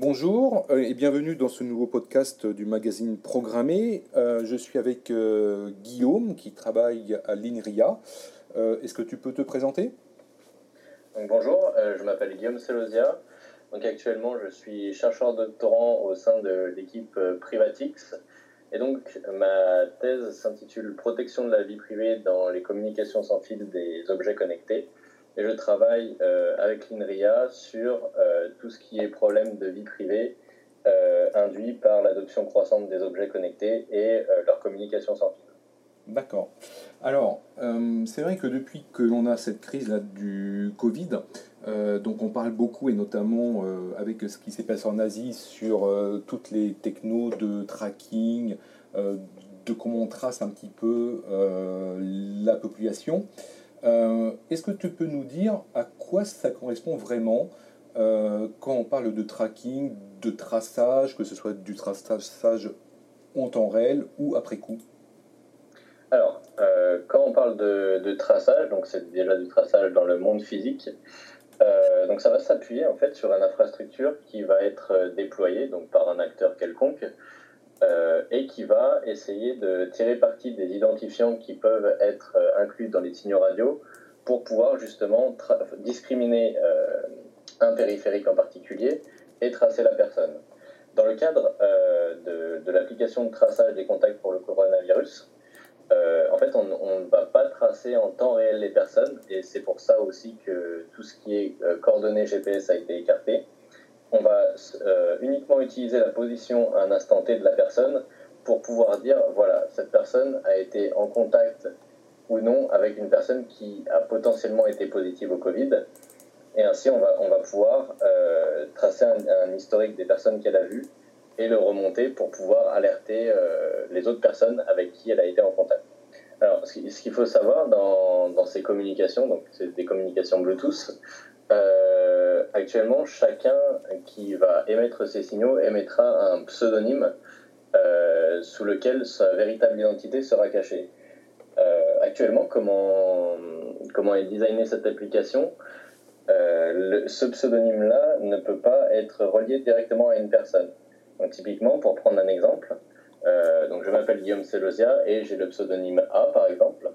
Bonjour euh, et bienvenue dans ce nouveau podcast du magazine Programmé. Euh, je suis avec euh, Guillaume qui travaille à l'INRIA. Est-ce que tu peux te présenter? Bonjour, je m'appelle Guillaume Celosia. Donc actuellement, je suis chercheur doctorant au sein de l'équipe Privatix. Et donc, ma thèse s'intitule Protection de la vie privée dans les communications sans fil des objets connectés et je travaille avec l'INRIA sur tout ce qui est problème de vie privée euh, induit par l'adoption croissante des objets connectés et leur communication sans fil. D'accord. Alors, c'est vrai que depuis que l'on a cette crise là du Covid, donc on parle beaucoup et notamment avec ce qui s'est passé en Asie sur toutes les technos de tracking, de comment on trace un petit peu la population. Euh, est-ce que tu peux nous dire à quoi ça correspond vraiment euh, quand on parle de tracking, de traçage, que ce soit du traçage en temps réel ou après coup. Alors, euh, quand on parle de, traçage, donc c'est déjà du traçage dans le monde physique, donc ça va s'appuyer en fait sur une infrastructure qui va être déployée donc par un acteur quelconque euh, et qui va essayer de tirer parti des identifiants qui peuvent être euh, inclus dans les signaux radio pour pouvoir justement discriminer euh, un périphérique en particulier et tracer la personne. Dans le cadre de, de l'application de traçage des contacts pour le coronavirus, en fait, on ne va pas tracer en temps réel les personnes, et c'est pour ça aussi que tout ce qui est coordonnées GPS a été écarté on va euh, uniquement utiliser la position à un instant T de la personne pour pouvoir dire, voilà, cette personne a été en contact ou non avec une personne qui a potentiellement été positive au Covid. Et ainsi, on va, on va pouvoir euh, tracer un, historique des personnes qu'elle a vues et le remonter pour pouvoir alerter euh, les autres personnes avec qui elle a été en contact. Alors, ce qu'il faut savoir dans, dans ces communications, donc c'est des communications Bluetooth, euh, actuellement, chacun qui va émettre ces signaux émettra un pseudonyme sous lequel sa véritable identité sera cachée. Actuellement, comment, comment est designée cette application? Ce pseudonyme-là ne peut pas être relié directement à une personne. Donc, typiquement, pour prendre un exemple, donc je m'appelle Guillaume Celosia et j'ai le pseudonyme A, par exemple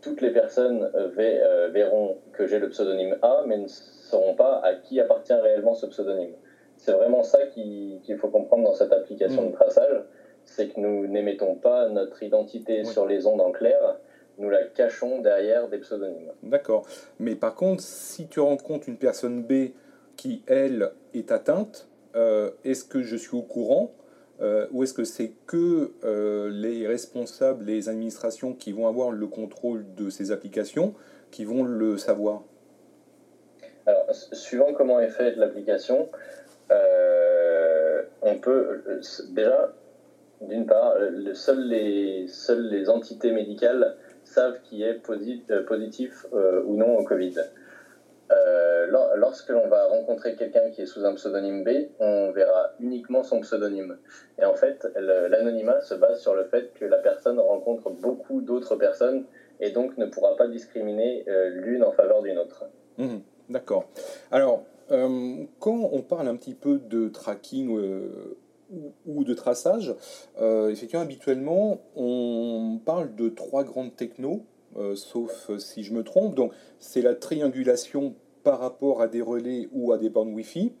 toutes les personnes verront que j'ai le pseudonyme A, mais sauront pas à qui appartient réellement ce pseudonyme. C'est vraiment ça qu'il faut comprendre dans cette application de mm. traçage, c'est que nous n'émettons pas notre identité sur les ondes en clair, nous la cachons derrière des pseudonymes. D'accord. Mais par contre, si tu rencontres une personne B qui, elle, est atteinte, euh, est-ce que je suis au courant euh, ou est-ce que c'est que euh, les responsables, les administrations qui vont avoir le contrôle de ces applications qui vont le savoir? Alors, suivant comment est faite l'application, on peut déjà, d'une part, seules les, seules les entités médicales savent qui est euh, positif euh, ou non au Covid. lorsque l'on va rencontrer quelqu'un qui est sous un pseudonyme B, on verra uniquement son pseudonyme. Et en fait, l'anonymat se base sur le fait que la personne rencontre beaucoup d'autres personnes et donc ne pourra pas discriminer l'une en faveur d'une autre. Mmh. D'accord. Alors, euh, quand on parle un petit peu de tracking euh, ou, de traçage, euh, effectivement, habituellement, on parle de trois grandes technos, sauf si je me trompe. Donc, c'est la triangulation par rapport à des relais ou à des bornes Wi-Fi,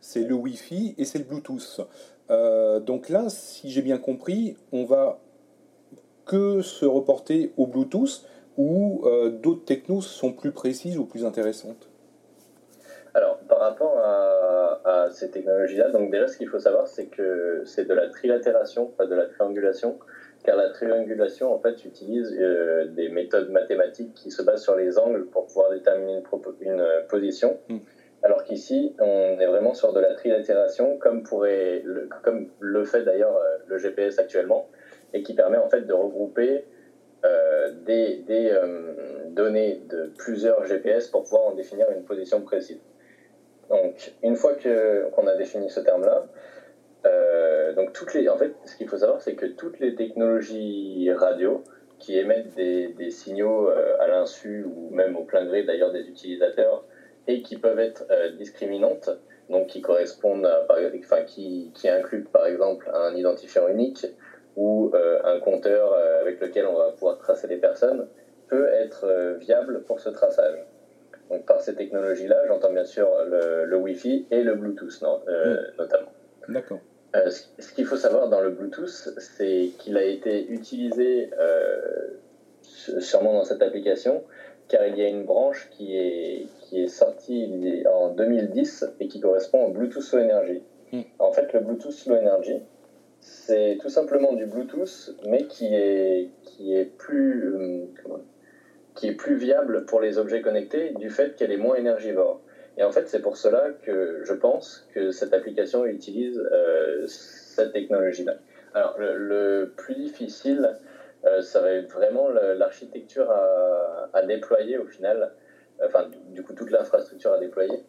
c'est le Wi-Fi et c'est le Bluetooth. donc là, si j'ai bien compris, on va que se reporter au Bluetooth ou d'autres technos sont plus précises ou plus intéressantes alors, par rapport à, ces technologies-là, donc déjà, ce qu'il faut savoir, c'est que c'est de la trilatération, pas de la triangulation, car la triangulation, en fait, utilise euh, des méthodes mathématiques qui se basent sur les angles pour pouvoir déterminer une, position. Hmm. Alors qu'ici, on est vraiment sur de la trilatération, comme, pourrait, le, comme le fait d'ailleurs euh, le GPS actuellement, et qui permet en fait de regrouper euh, des, des données de plusieurs GPS pour pouvoir en définir une position précise. Donc, une fois qu'on a défini ce terme-là, euh, en fait, ce qu'il faut savoir, c'est que toutes les technologies radio qui émettent des, signaux euh, à l'insu ou même au plein gré d'ailleurs des utilisateurs et qui peuvent être euh, discriminantes donc qui correspondent à, enfin, qui, qui incluent par exemple un identifiant unique ou un compteur avec lequel on va pouvoir tracer les personnes, peut être viable pour ce traçage. Donc par ces technologies-là, j'entends bien sûr le, le, Wi-Fi et le Bluetooth non, mm. notamment. D'accord. Euh, ce qu'il faut savoir dans le Bluetooth, c'est qu'il a été utilisé euh, sûrement dans cette application, car il y a une branche qui est, qui est sortie en 2010 et qui correspond au Bluetooth Low Energy. Hmm. En fait, le Bluetooth Low Energy, c'est tout simplement du Bluetooth, mais qui est, qui est plus, euh, qui est plus viable pour les objets connectés du fait qu'elle est moins énergivore. Et en fait, c'est pour cela que je pense que cette application utilise euh, cette technologie-là. Alors, le, plus difficile, euh, ça va être vraiment l'architecture à, déployer au final, enfin, du coup, toute l'infrastructure à déployer.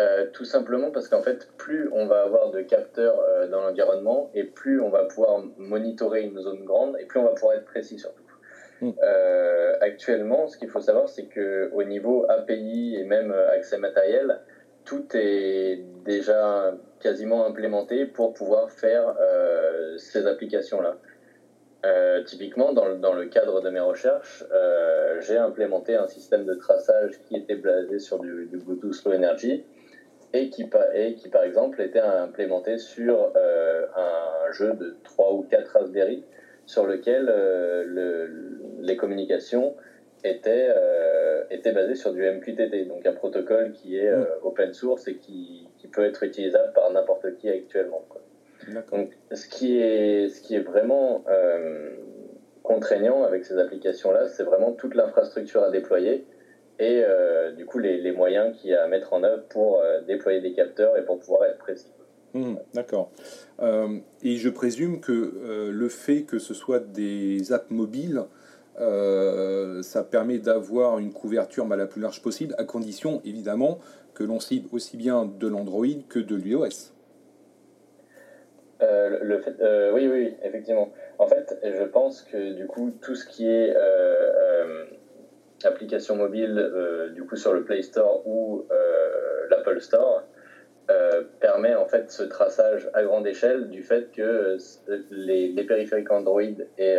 Euh, tout simplement parce qu'en fait, plus on va avoir de capteurs dans l'environnement et plus on va pouvoir monitorer une zone grande et plus on va pouvoir être précis surtout. Mm. Euh, actuellement, ce qu'il faut savoir, c'est qu'au niveau API et même accès matériel, tout est déjà quasiment implémenté pour pouvoir faire euh, ces applications-là. Euh, typiquement, dans le, cadre de mes recherches, j'ai implémenté un système de traçage qui était basé sur du, Bluetooth Low Energy et qui, et qui, par exemple, était implémenté sur un jeu de 3 ou 4 Raspberry sur lequel le, les communications étaient, euh, étaient basées sur du MQTT, donc un protocole qui est euh, open source et qui, qui, peut être utilisable par n'importe qui actuellement. Donc, ce qui est, ce qui est vraiment euh, contraignant avec ces applications-là, c'est vraiment toute l'infrastructure à déployer et du coup les, les moyens qu'il y a à mettre en œuvre pour déployer des capteurs et pour pouvoir être précis. Mmh, d'accord. et je présume que le fait que ce soit des apps mobiles euh, ça permet d'avoir une couverture la plus large possible, à condition évidemment que l'on cible aussi bien de l'Android que de l'iOS. Euh, le fait, euh, oui, oui, effectivement. En fait, je pense que du coup, tout ce qui est application mobile, du coup, sur le Play Store ou l'Apple Store, permet en fait ce traçage à grande échelle du fait que les, périphériques Android et,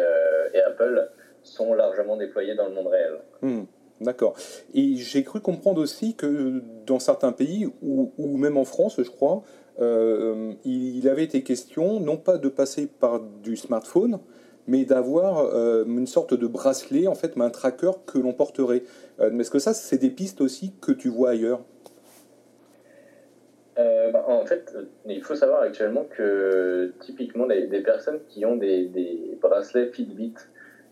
et Apple sont largement déployés dans le monde réel. Hmm, d'accord. Et j'ai cru comprendre aussi que dans certains pays, ou, même en France, je crois, euh, il avait été question non pas de passer par du smartphone, mais d'avoir euh, une sorte de bracelet, en fait, un tracker que l'on porterait. Euh, Est-ce que ça, c'est des pistes aussi que tu vois ailleurs? Bah, en fait, il faut savoir actuellement que typiquement des personnes qui ont des, bracelets Fitbit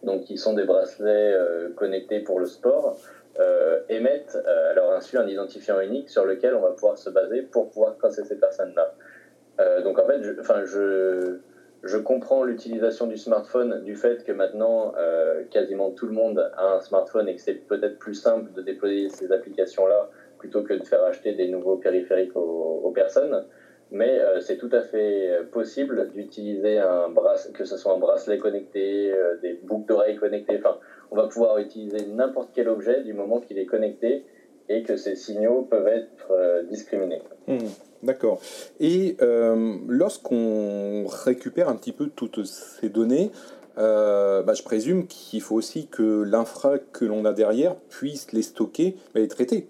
donc qui sont des bracelets euh, connectés pour le sport, euh, émettent euh, à leur insu un identifiant unique sur lequel on va pouvoir se baser pour pouvoir tracer ces personnes-là. donc en fait, je, je, je comprends l'utilisation du smartphone du fait que maintenant quasiment tout le monde a un smartphone et que c'est peut-être plus simple de déployer ces applications-là plutôt que de faire acheter des nouveaux périphériques aux, personnes mais euh, c'est tout à fait euh, possible d'utiliser un bracelet, que ce soit un bracelet connecté, euh, des boucles d'oreilles connectées. Enfin, on va pouvoir utiliser n'importe quel objet du moment qu'il est connecté et que ces signaux peuvent être discriminés. Mmh, d'accord. Et lorsqu'on récupère un petit peu toutes ces données, bah, je présume qu'il faut aussi que l'infra que l'on a derrière puisse les stocker et les traiter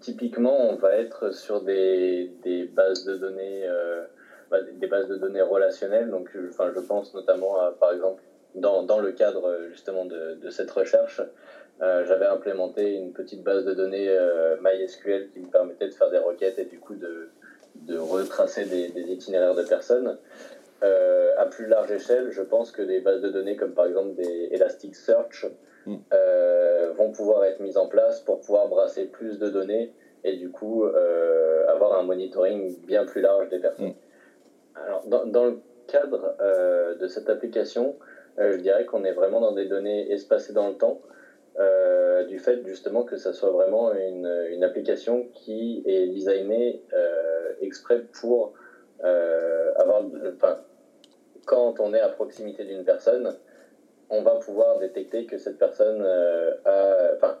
typiquement, on va être sur des, bases de données, euh, bah, des bases de données relationnelles. Donc, enfin, je pense notamment à, par exemple, dans, le cadre justement de, cette recherche, euh, j'avais implémenté une petite base de données euh, MySQL qui me permettait de faire des requêtes et du coup de, retracer des, des, itinéraires de personnes. à plus large échelle, je pense que des bases de données comme par exemple des Elasticsearch. Euh, vont pouvoir être mises en place pour pouvoir brasser plus de données et du coup euh, avoir un monitoring bien plus large des personnes. Mm. Alors, dans, dans, le cadre euh, de cette application, je dirais qu'on est vraiment dans des données espacées dans le temps, du fait justement que ça soit vraiment une, une application qui est designée exprès pour avoir, enfin, quand on est à proximité d'une personne, on va pouvoir détecter que cette personne euh, a,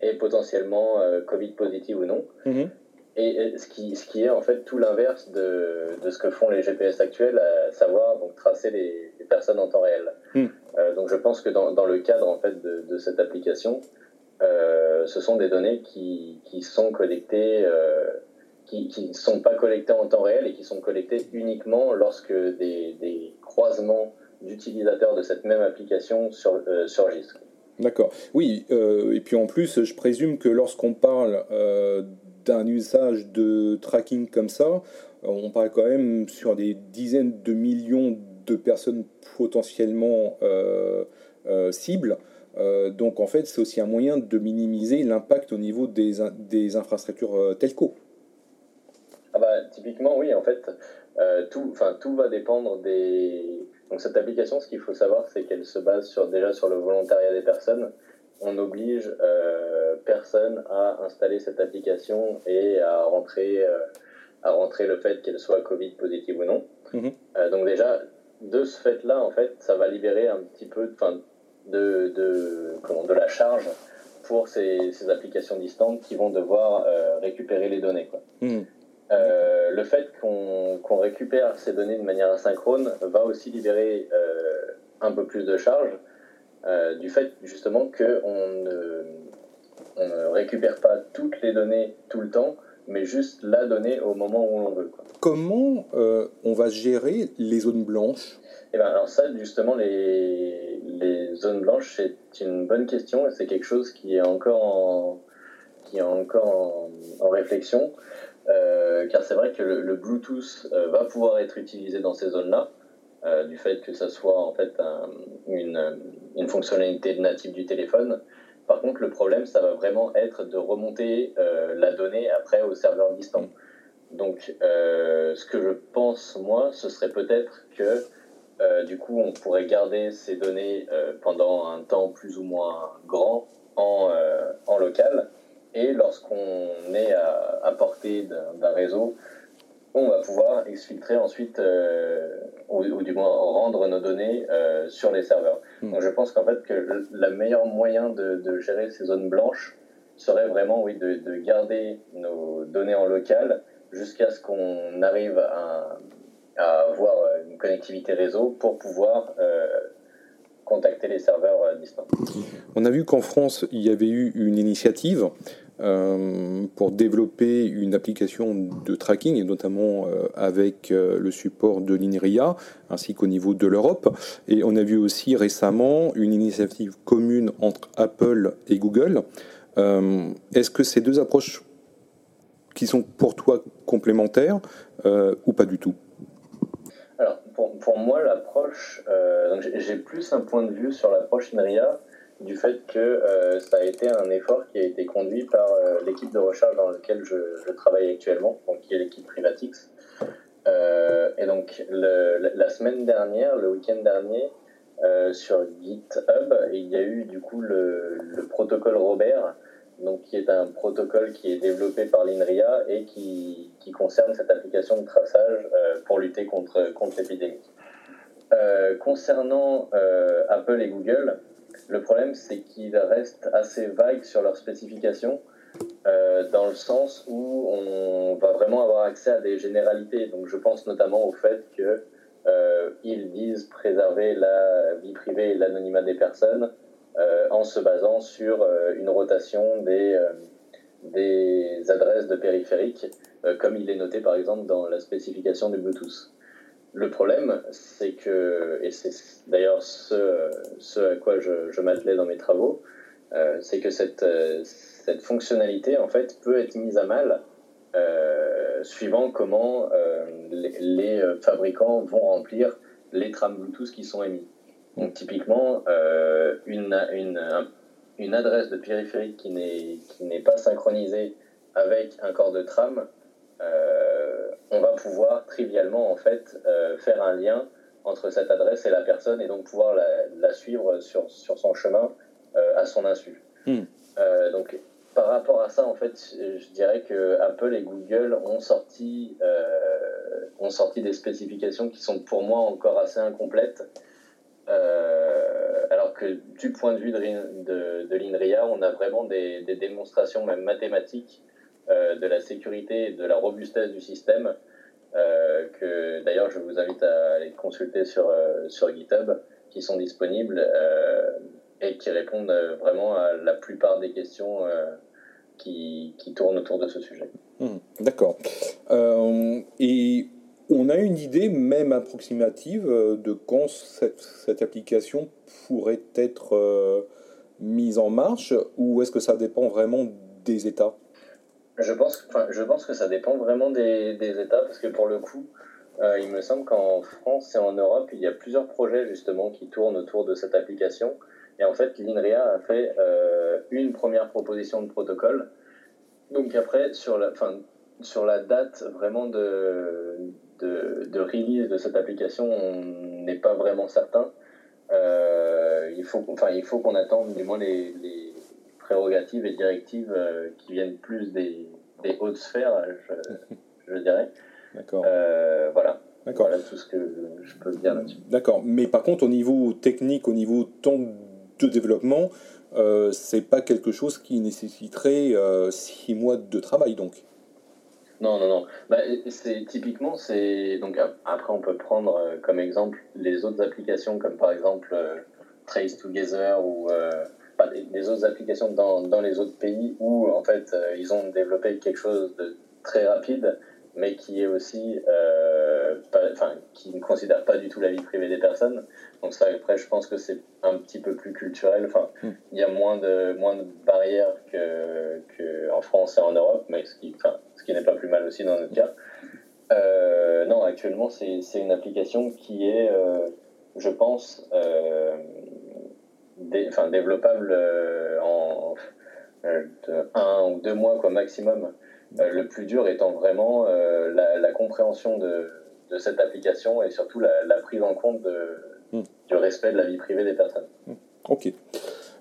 est potentiellement euh, Covid positive ou non. Mhm. et ce qui, ce qui est en fait tout l'inverse de, de, ce que font les GPS actuels, à savoir donc tracer les, personnes en temps réel. Hmm. Euh, donc je pense que dans, dans, le cadre en fait de, de cette application, euh, ce sont des données qui, qui sont collectées, euh, qui ne sont pas collectées en temps réel et qui sont collectées uniquement lorsque des, des croisements d'utilisateurs de cette même application sur, euh, surgissent. D'accord. Oui, et puis en plus, je présume que lorsqu'on parle d'un usage de tracking comme ça, euh, on parle quand même sur des dizaines de millions de personnes potentiellement euh, euh, cibles. donc en fait, c'est aussi un moyen de minimiser l'impact au niveau des, des infrastructures telco. Ah bah, typiquement, oui, en fait, tout, tout va dépendre des... Donc cette application, ce qu'il faut savoir, c'est qu'elle se base sur, déjà sur le volontariat des personnes on oblige euh, personne à installer cette application et à rentrer, euh, à rentrer le fait qu'elle soit Covid positive ou non. Mhm. Euh, donc déjà, de ce fait-là, en fait, ça va libérer un petit peu de, de, comment, de la charge pour ces, ces, applications distantes qui vont devoir récupérer les données. Quoi. Mhm. le fait qu'on récupère ces données de manière asynchrone va aussi libérer un peu plus de charge euh, du fait justement qu'on ne, on ne récupère pas toutes les données tout le temps, mais juste la donnée au moment où on veut. Comment euh, on va gérer les zones blanches? Eh ben, alors ça, justement, les, les zones blanches, c'est une bonne question et c'est quelque chose qui est encore en, qui est encore en, réflexion. Euh, car c'est vrai que le, Bluetooth va pouvoir être utilisé dans ces zones-là, euh, du fait que ça soit en fait une, fonctionnalité native du téléphone. Par contre, le problème, ça va vraiment être de remonter euh, la donnée après au serveur distant. Donc, euh, ce que je pense, moi, ce serait peut-être que du coup, on pourrait garder ces données pendant un temps plus ou moins grand en local. Et lorsqu'on est à, à portée d'un réseau, on va pouvoir exfiltrer ensuite, euh, ou, du moins rendre nos données euh, sur les serveurs. Hmm. Donc je pense qu'en fait que le, meilleur moyen de, gérer ces zones blanches serait vraiment oui, de, garder nos données en local jusqu'à ce qu'on arrive à, avoir une connectivité réseau pour pouvoir euh, contacter les serveurs distants. On a vu qu'en France, il y avait eu une initiative euh, pour développer une application de tracking, et notamment euh, avec euh, le support de l'INRIA, ainsi qu'au niveau de l'Europe. Et on a vu aussi récemment une initiative commune entre Apple et Google. Est-ce que ces deux approches qui sont pour toi complémentaires ou pas du tout? Pour, moi, l'approche, j'ai plus un point de vue sur l'approche INRIA du fait que euh, ça a été un effort qui a été conduit par euh, l'équipe de recherche dans laquelle je, travaille actuellement, donc qui est l'équipe Privatix. Euh, et donc la semaine dernière, le week-end dernier, sur GitHub, il y a eu du coup le, protocole Robert, donc qui est un protocole qui est développé par l'INRIA et qui, qui concerne cette application de traçage pour lutter contre, contre l'épidémie. concernant Apple et Google, le problème, c'est qu'ils restent assez vagues sur leurs spécifications, euh, dans le sens où on va vraiment avoir accès à des généralités. Donc, je pense notamment au fait qu'ils euh, disent préserver la vie privée et l'anonymat des personnes euh, en se basant sur une rotation des, des adresses de périphériques, comme il est noté par exemple dans la spécification du Bluetooth. Le problème, c'est que, et c'est d'ailleurs ce, ce, à quoi je, m'attelais dans mes travaux, euh, c'est que cette, euh, cette fonctionnalité, en fait, peut être mise à mal euh, suivant comment les, fabricants vont remplir les trames Bluetooth qui sont émis. Donc, typiquement, une, une, une adresse de périphérique qui n'est pas synchronisée avec un corps de trame on va pouvoir trivialement en fait euh, faire un lien entre cette adresse et la personne et donc pouvoir la, suivre sur, sur, son chemin euh, à son insu. Hmm. Euh, donc par rapport à ça, en fait, je dirais que Apple et Google ont sorti, ont sorti des spécifications qui sont pour moi encore assez incomplètes. Alors que du point de vue de, l'INRIA, on a vraiment des, démonstrations même mathématiques de la sécurité et de la robustesse du système, que d'ailleurs je vous invite à aller consulter sur, sur GitHub, qui sont disponibles et qui répondent vraiment à la plupart des questions qui, tournent autour de ce sujet. Mmh, d'accord. et on a une idée, même approximative, euh, de quand cette, application pourrait être euh, mise en marche ou est-ce que ça dépend vraiment des États? Je pense, je pense que ça dépend vraiment des, États parce que pour le coup, euh, il me semble qu'en France et en Europe, il y a plusieurs projets justement qui tournent autour de cette application. Et en fait, l'INRIA a fait une première proposition de protocole. Donc après, sur la, sur la date vraiment de, de, release de cette application, on n'est pas vraiment certain. Euh, il faut, enfin, il faut qu'on attende du moins les, prérogatives et directives euh, qui viennent plus des, hautes sphères, je, dirais. D'accord. Euh, voilà. D'accord. Voilà tout ce que je peux dire là-dessus. D'accord. Mais par contre, au niveau technique, au niveau temps de développement, c'est pas quelque chose qui nécessiterait six mois de travail, donc? Non, non, non. Bah, typiquement, c'est donc après on peut prendre euh, comme exemple les autres applications comme par exemple euh, Trace Together ou euh, les autres applications dans, dans, les autres pays où en fait ils ont développé quelque chose de très rapide mais qui est aussi, euh, enfin, qui ne considère pas du tout la vie privée des personnes. Donc ça, après, je pense que c'est un petit peu plus culturel. Enfin, hmm. il y a moins de moins de barrières que, que en France et en Europe, mais ce qui, enfin, ce qui n'est pas plus mal aussi dans notre cas. Euh, non, actuellement, c'est une application qui est, euh, je pense, euh, enfin, développable en un ou deux mois quoi maximum. Le plus dur étant vraiment la, compréhension de, cette application et surtout la, prise en compte hmm. du respect de la vie privée des personnes. Hmm. Ok.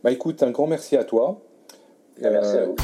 Bah écoute, un grand merci à toi. merci à vous.